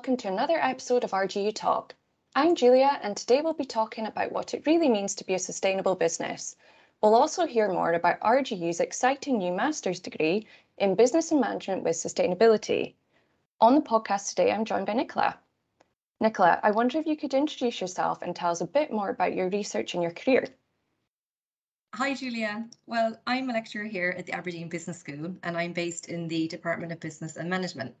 Welcome to another episode of RGU Talk. I'm Julia and today we'll be talking about what it really means to be a sustainable business. We'll also hear more about RGU's exciting new master's degree in Business and Management with Sustainability. On the podcast today, I'm joined by Nicola. Nicola, I wonder if you could introduce yourself and tell us a bit more about your research and your career. Hi, Julia. Well, I'm a lecturer here at the Aberdeen Business School and I'm based in the Department of Business and Management.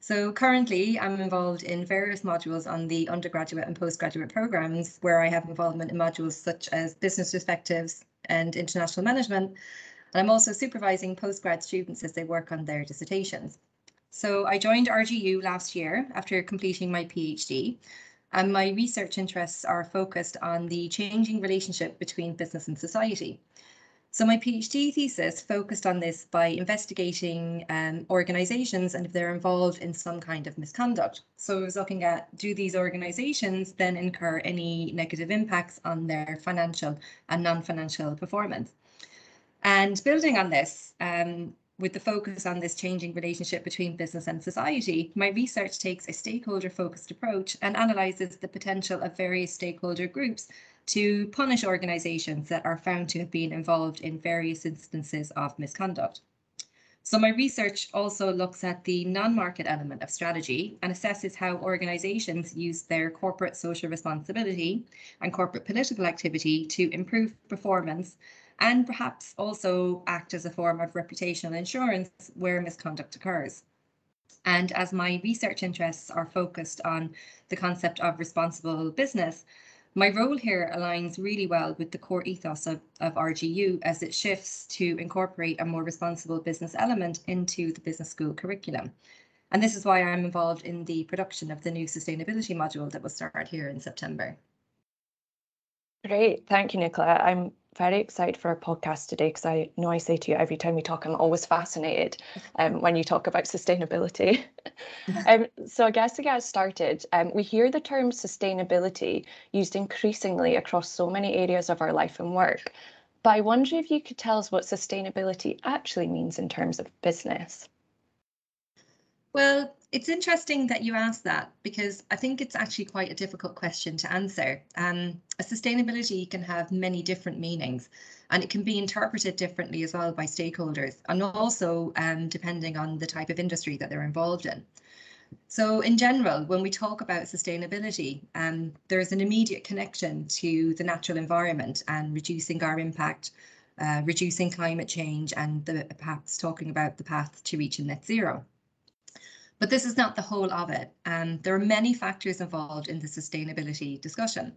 So currently I'm involved in various modules on the undergraduate and postgraduate programs where I have involvement in modules such as business perspectives and international management. And I'm also supervising postgrad students as they work on their dissertations. So I joined RGU last year after completing my PhD and my research interests are focused on the changing relationship between business and society. So my PhD thesis focused on this by investigating um, organizations and if they're involved in some kind of misconduct. So I was looking at do these organizations then incur any negative impacts on their financial and non-financial performance? And building on this, um, with the focus on this changing relationship between business and society, my research takes a stakeholder focused approach and analyses the potential of various stakeholder groups to punish organisations that are found to have been involved in various instances of misconduct. So my research also looks at the non-market element of strategy and assesses how organisations use their corporate social responsibility and corporate political activity to improve performance and perhaps also act as a form of reputational insurance where misconduct occurs. And as my research interests are focused on the concept of responsible business, my role here aligns really well with the core ethos of, of RGU as it shifts to incorporate a more responsible business element into the business school curriculum. And this is why I'm involved in the production of the new sustainability module that will start here in September. Great, thank you, Nicola. I'm very excited for our podcast today because I know I say to you every time we talk, I'm always fascinated um, when you talk about sustainability. um, so I guess to get started, um, we hear the term sustainability used increasingly across so many areas of our life and work. But I wonder if you could tell us what sustainability actually means in terms of business. Well, it's interesting that you asked that because I think it's actually quite a difficult question to answer. Um, sustainability can have many different meanings and it can be interpreted differently as well by stakeholders and also um, depending on the type of industry that they're involved in. So in general, when we talk about sustainability, um, there's an immediate connection to the natural environment and reducing our impact, uh, reducing climate change and the, perhaps talking about the path to reaching net zero. But this is not the whole of it. Um, there are many factors involved in the sustainability discussion.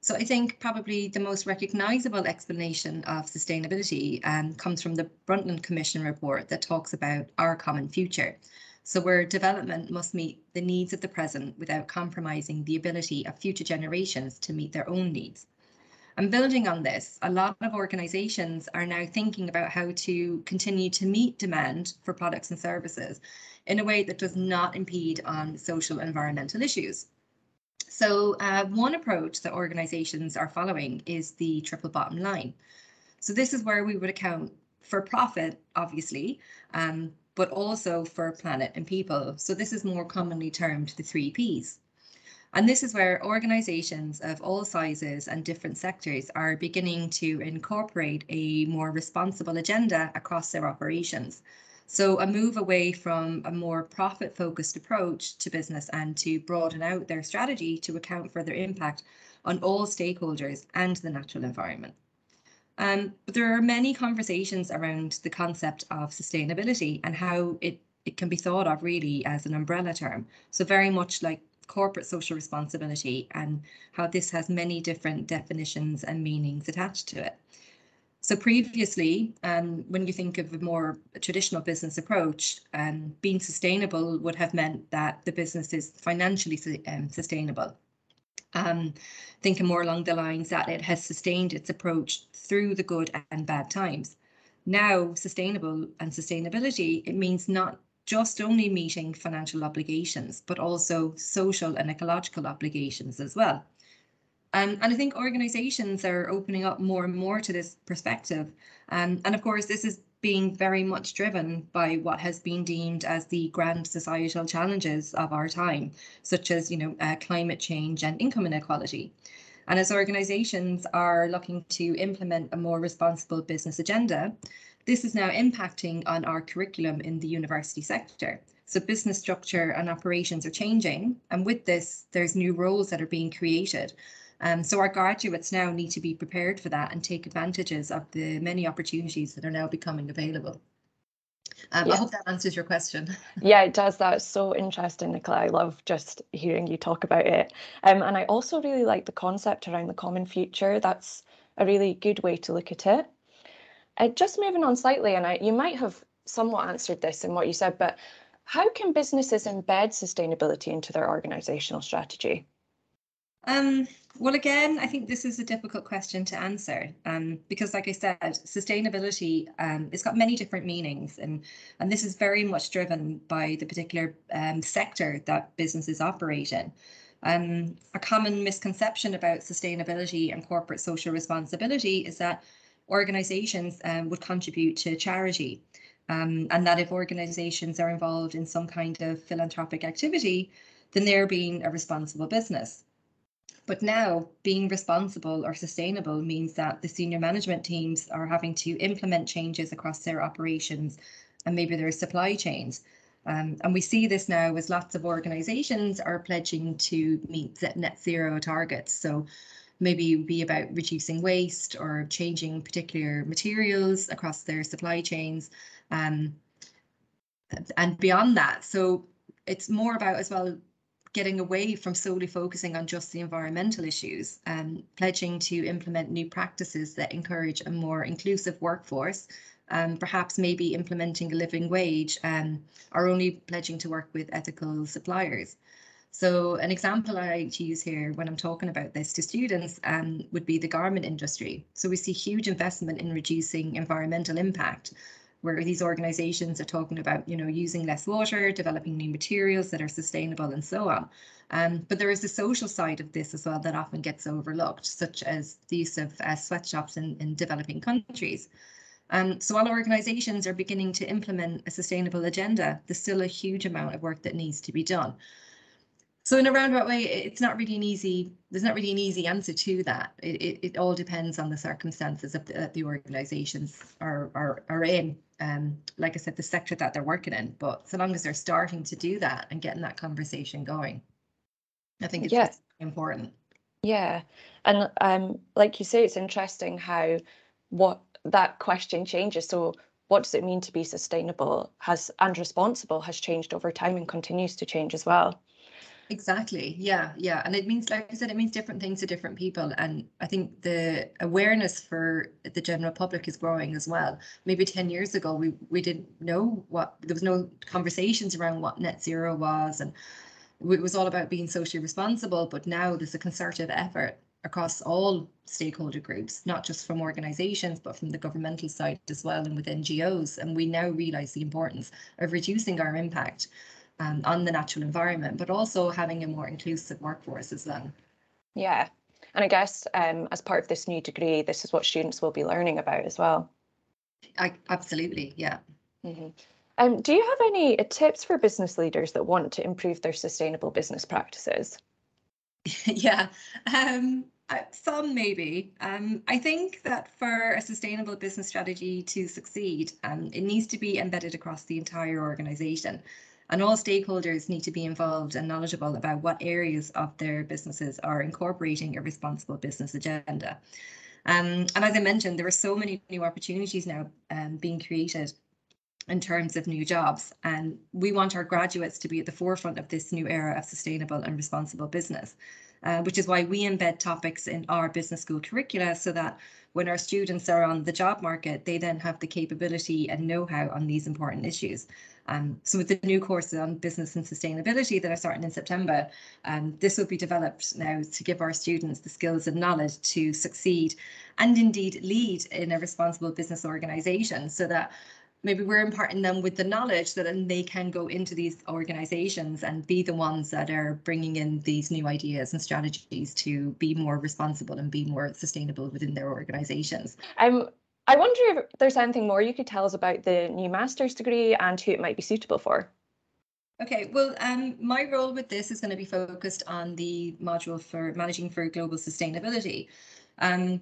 So I think probably the most recognisable explanation of sustainability um, comes from the Brundtland Commission report that talks about our common future. So where development must meet the needs of the present without compromising the ability of future generations to meet their own needs. And building on this, a lot of organisations are now thinking about how to continue to meet demand for products and services in a way that does not impede on social environmental issues. So uh, one approach that organisations are following is the triple bottom line. So this is where we would account for profit, obviously, um, but also for planet and people. So this is more commonly termed the three Ps. And this is where organisations of all sizes and different sectors are beginning to incorporate a more responsible agenda across their operations. So a move away from a more profit focused approach to business and to broaden out their strategy to account for their impact on all stakeholders and the natural environment. Um, but there are many conversations around the concept of sustainability and how it, it can be thought of really as an umbrella term. So very much like corporate social responsibility and how this has many different definitions and meanings attached to it. So previously, um, when you think of a more traditional business approach, um, being sustainable would have meant that the business is financially um, sustainable. Um, thinking more along the lines that it has sustained its approach through the good and bad times. Now, sustainable and sustainability, it means not just only meeting financial obligations, but also social and ecological obligations as well. Um, and I think organizations are opening up more and more to this perspective. Um, and of course, this is being very much driven by what has been deemed as the grand societal challenges of our time, such as you know uh, climate change and income inequality. And as organisations are looking to implement a more responsible business agenda, this is now impacting on our curriculum in the university sector. So business structure and operations are changing, and with this, there's new roles that are being created um, so our graduates now need to be prepared for that and take advantages of the many opportunities that are now becoming available. Um, I hope that answers your question. yeah, it does. That's so interesting, Nicola. I love just hearing you talk about it. Um, and I also really like the concept around the common future. That's a really good way to look at it. Uh, just moving on slightly, and I, you might have somewhat answered this in what you said, but how can businesses embed sustainability into their organizational strategy? Um, well, again, I think this is a difficult question to answer um, because, like I said, sustainability um, it's got many different meanings, and and this is very much driven by the particular um, sector that businesses operate in. Um, a common misconception about sustainability and corporate social responsibility is that organisations um, would contribute to charity, um, and that if organisations are involved in some kind of philanthropic activity, then they're being a responsible business. But now being responsible or sustainable means that the senior management teams are having to implement changes across their operations and maybe their supply chains. Um, and we see this now as lots of organizations are pledging to meet net zero targets. So maybe be about reducing waste or changing particular materials across their supply chains. Um, and beyond that, so it's more about as well getting away from solely focusing on just the environmental issues and pledging to implement new practices that encourage a more inclusive workforce um, perhaps maybe implementing a living wage um, or only pledging to work with ethical suppliers. So an example I like to use here when I'm talking about this to students um, would be the garment industry. So we see huge investment in reducing environmental impact, where these organizations are talking about, you know, using less water, developing new materials that are sustainable and so on. Um, but there is the social side of this as well that often gets overlooked, such as the use of uh, sweatshops in, in developing countries. Um, so while organizations are beginning to implement a sustainable agenda, there's still a huge amount of work that needs to be done. So in a roundabout way, it's not really an easy, there's not really an easy answer to that. It, it, it all depends on the circumstances of the, that the organizations are, are, are in. Um, like I said, the sector that they're working in, but so long as they're starting to do that and getting that conversation going, I think it's yeah. important. Yeah, and um, like you say, it's interesting how what that question changes. So what does it mean to be sustainable has and responsible has changed over time and continues to change as well. Exactly. Yeah. Yeah. And it means, like I said, it means different things to different people. And I think the awareness for the general public is growing as well. Maybe 10 years ago, we, we didn't know what, there was no conversations around what net zero was. And it was all about being socially responsible. But now there's a concerted effort across all stakeholder groups, not just from organizations, but from the governmental side as well and with NGOs. And we now realize the importance of reducing our impact um, on the natural environment, but also having a more inclusive workforce as well. Yeah, and I guess um, as part of this new degree, this is what students will be learning about as well. I, absolutely, yeah. Mm-hmm. Um, do you have any tips for business leaders that want to improve their sustainable business practices? yeah, um, uh, some maybe. Um, I think that for a sustainable business strategy to succeed, um, it needs to be embedded across the entire organisation and all stakeholders need to be involved and knowledgeable about what areas of their businesses are incorporating a responsible business agenda. Um, and as I mentioned, there are so many new opportunities now um, being created in terms of new jobs. And we want our graduates to be at the forefront of this new era of sustainable and responsible business, uh, which is why we embed topics in our business school curricula so that when our students are on the job market, they then have the capability and know-how on these important issues. Um, so with the new courses on business and sustainability that are starting in September, um, this will be developed now to give our students the skills and knowledge to succeed and indeed lead in a responsible business organisation so that maybe we're imparting them with the knowledge that then they can go into these organizations and be the ones that are bringing in these new ideas and strategies to be more responsible and be more sustainable within their organizations. Um, I wonder if there's anything more you could tell us about the new master's degree and who it might be suitable for. Okay, well, um, my role with this is going to be focused on the module for managing for global sustainability. Um,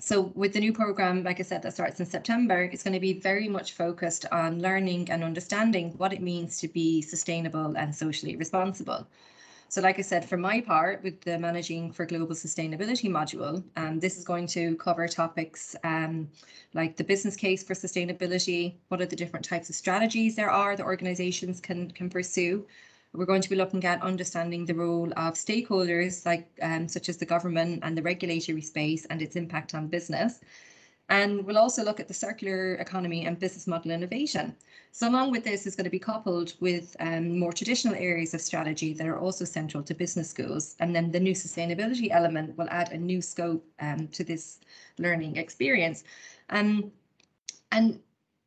so with the new program, like I said, that starts in September, it's going to be very much focused on learning and understanding what it means to be sustainable and socially responsible. So like I said, for my part, with the Managing for Global Sustainability module, um, this is going to cover topics um, like the business case for sustainability, what are the different types of strategies there are that organizations can, can pursue. We're going to be looking at understanding the role of stakeholders like um, such as the government and the regulatory space and its impact on business. And we'll also look at the circular economy and business model innovation. So along with this is going to be coupled with um, more traditional areas of strategy that are also central to business schools. And then the new sustainability element will add a new scope um, to this learning experience. Um, and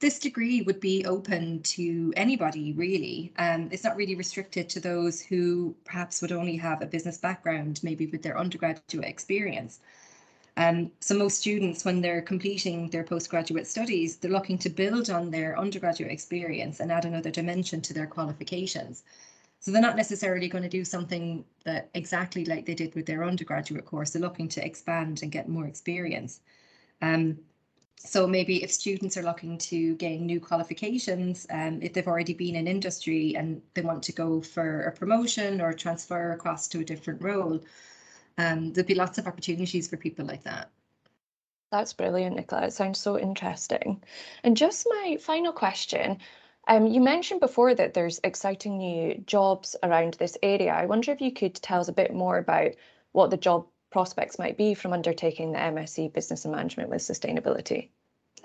this degree would be open to anybody really. Um, it's not really restricted to those who perhaps would only have a business background, maybe with their undergraduate experience. Um, so most students, when they're completing their postgraduate studies, they're looking to build on their undergraduate experience and add another dimension to their qualifications. So they're not necessarily going to do something that exactly like they did with their undergraduate course. They're looking to expand and get more experience. Um, so maybe if students are looking to gain new qualifications, um, if they've already been in industry and they want to go for a promotion or transfer across to a different role, um, there'd be lots of opportunities for people like that. That's brilliant, Nicola. It sounds so interesting. And just my final question. Um, you mentioned before that there's exciting new jobs around this area. I wonder if you could tell us a bit more about what the job prospects might be from undertaking the MSc Business and Management with Sustainability.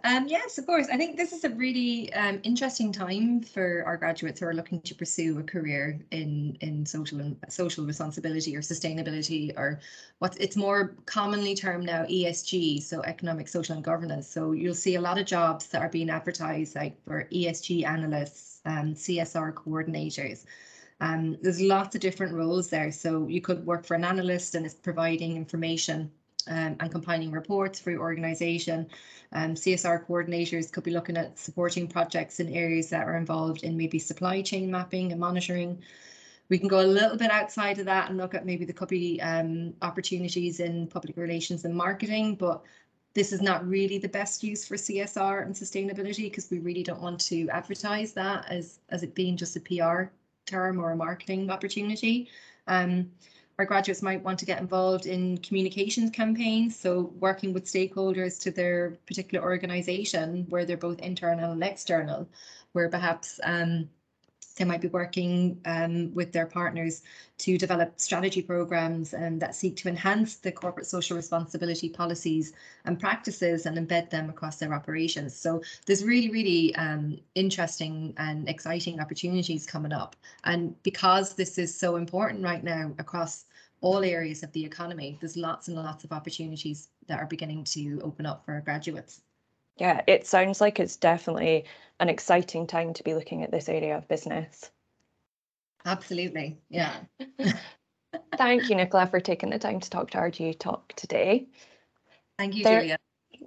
Um, yes, of course. I think this is a really um, interesting time for our graduates who are looking to pursue a career in in social and social responsibility or sustainability, or what it's more commonly termed now ESG, so economic, social, and governance. So you'll see a lot of jobs that are being advertised, like for ESG analysts, um, CSR coordinators. Um, there's lots of different roles there. So you could work for an analyst and it's providing information um, and compiling reports for your organization. Um, CSR coordinators could be looking at supporting projects in areas that are involved in maybe supply chain mapping and monitoring. We can go a little bit outside of that and look at maybe the copy um, opportunities in public relations and marketing, but this is not really the best use for CSR and sustainability because we really don't want to advertise that as, as it being just a PR term or a marketing opportunity. Um, our graduates might want to get involved in communications campaigns, so working with stakeholders to their particular organisation where they're both internal and external, where perhaps um, they might be working um, with their partners to develop strategy programs um, that seek to enhance the corporate social responsibility policies and practices and embed them across their operations. So there's really, really um, interesting and exciting opportunities coming up. And because this is so important right now across all areas of the economy, there's lots and lots of opportunities that are beginning to open up for graduates. Yeah, it sounds like it's definitely an exciting time to be looking at this area of business. Absolutely. Yeah. Thank you, Nicola, for taking the time to talk to RGU Talk today. Thank you, there, Julia.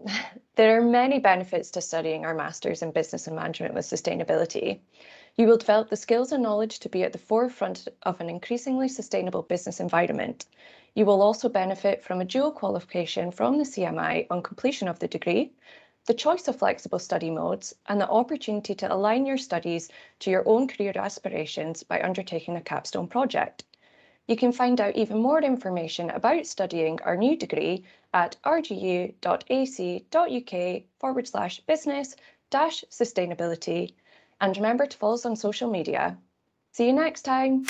There are many benefits to studying our Masters in Business and Management with Sustainability. You will develop the skills and knowledge to be at the forefront of an increasingly sustainable business environment. You will also benefit from a dual qualification from the CMI on completion of the degree, the choice of flexible study modes, and the opportunity to align your studies to your own career aspirations by undertaking a capstone project. You can find out even more information about studying our new degree at rgu.ac.uk forward slash business dash sustainability and remember to follow us on social media. See you next time.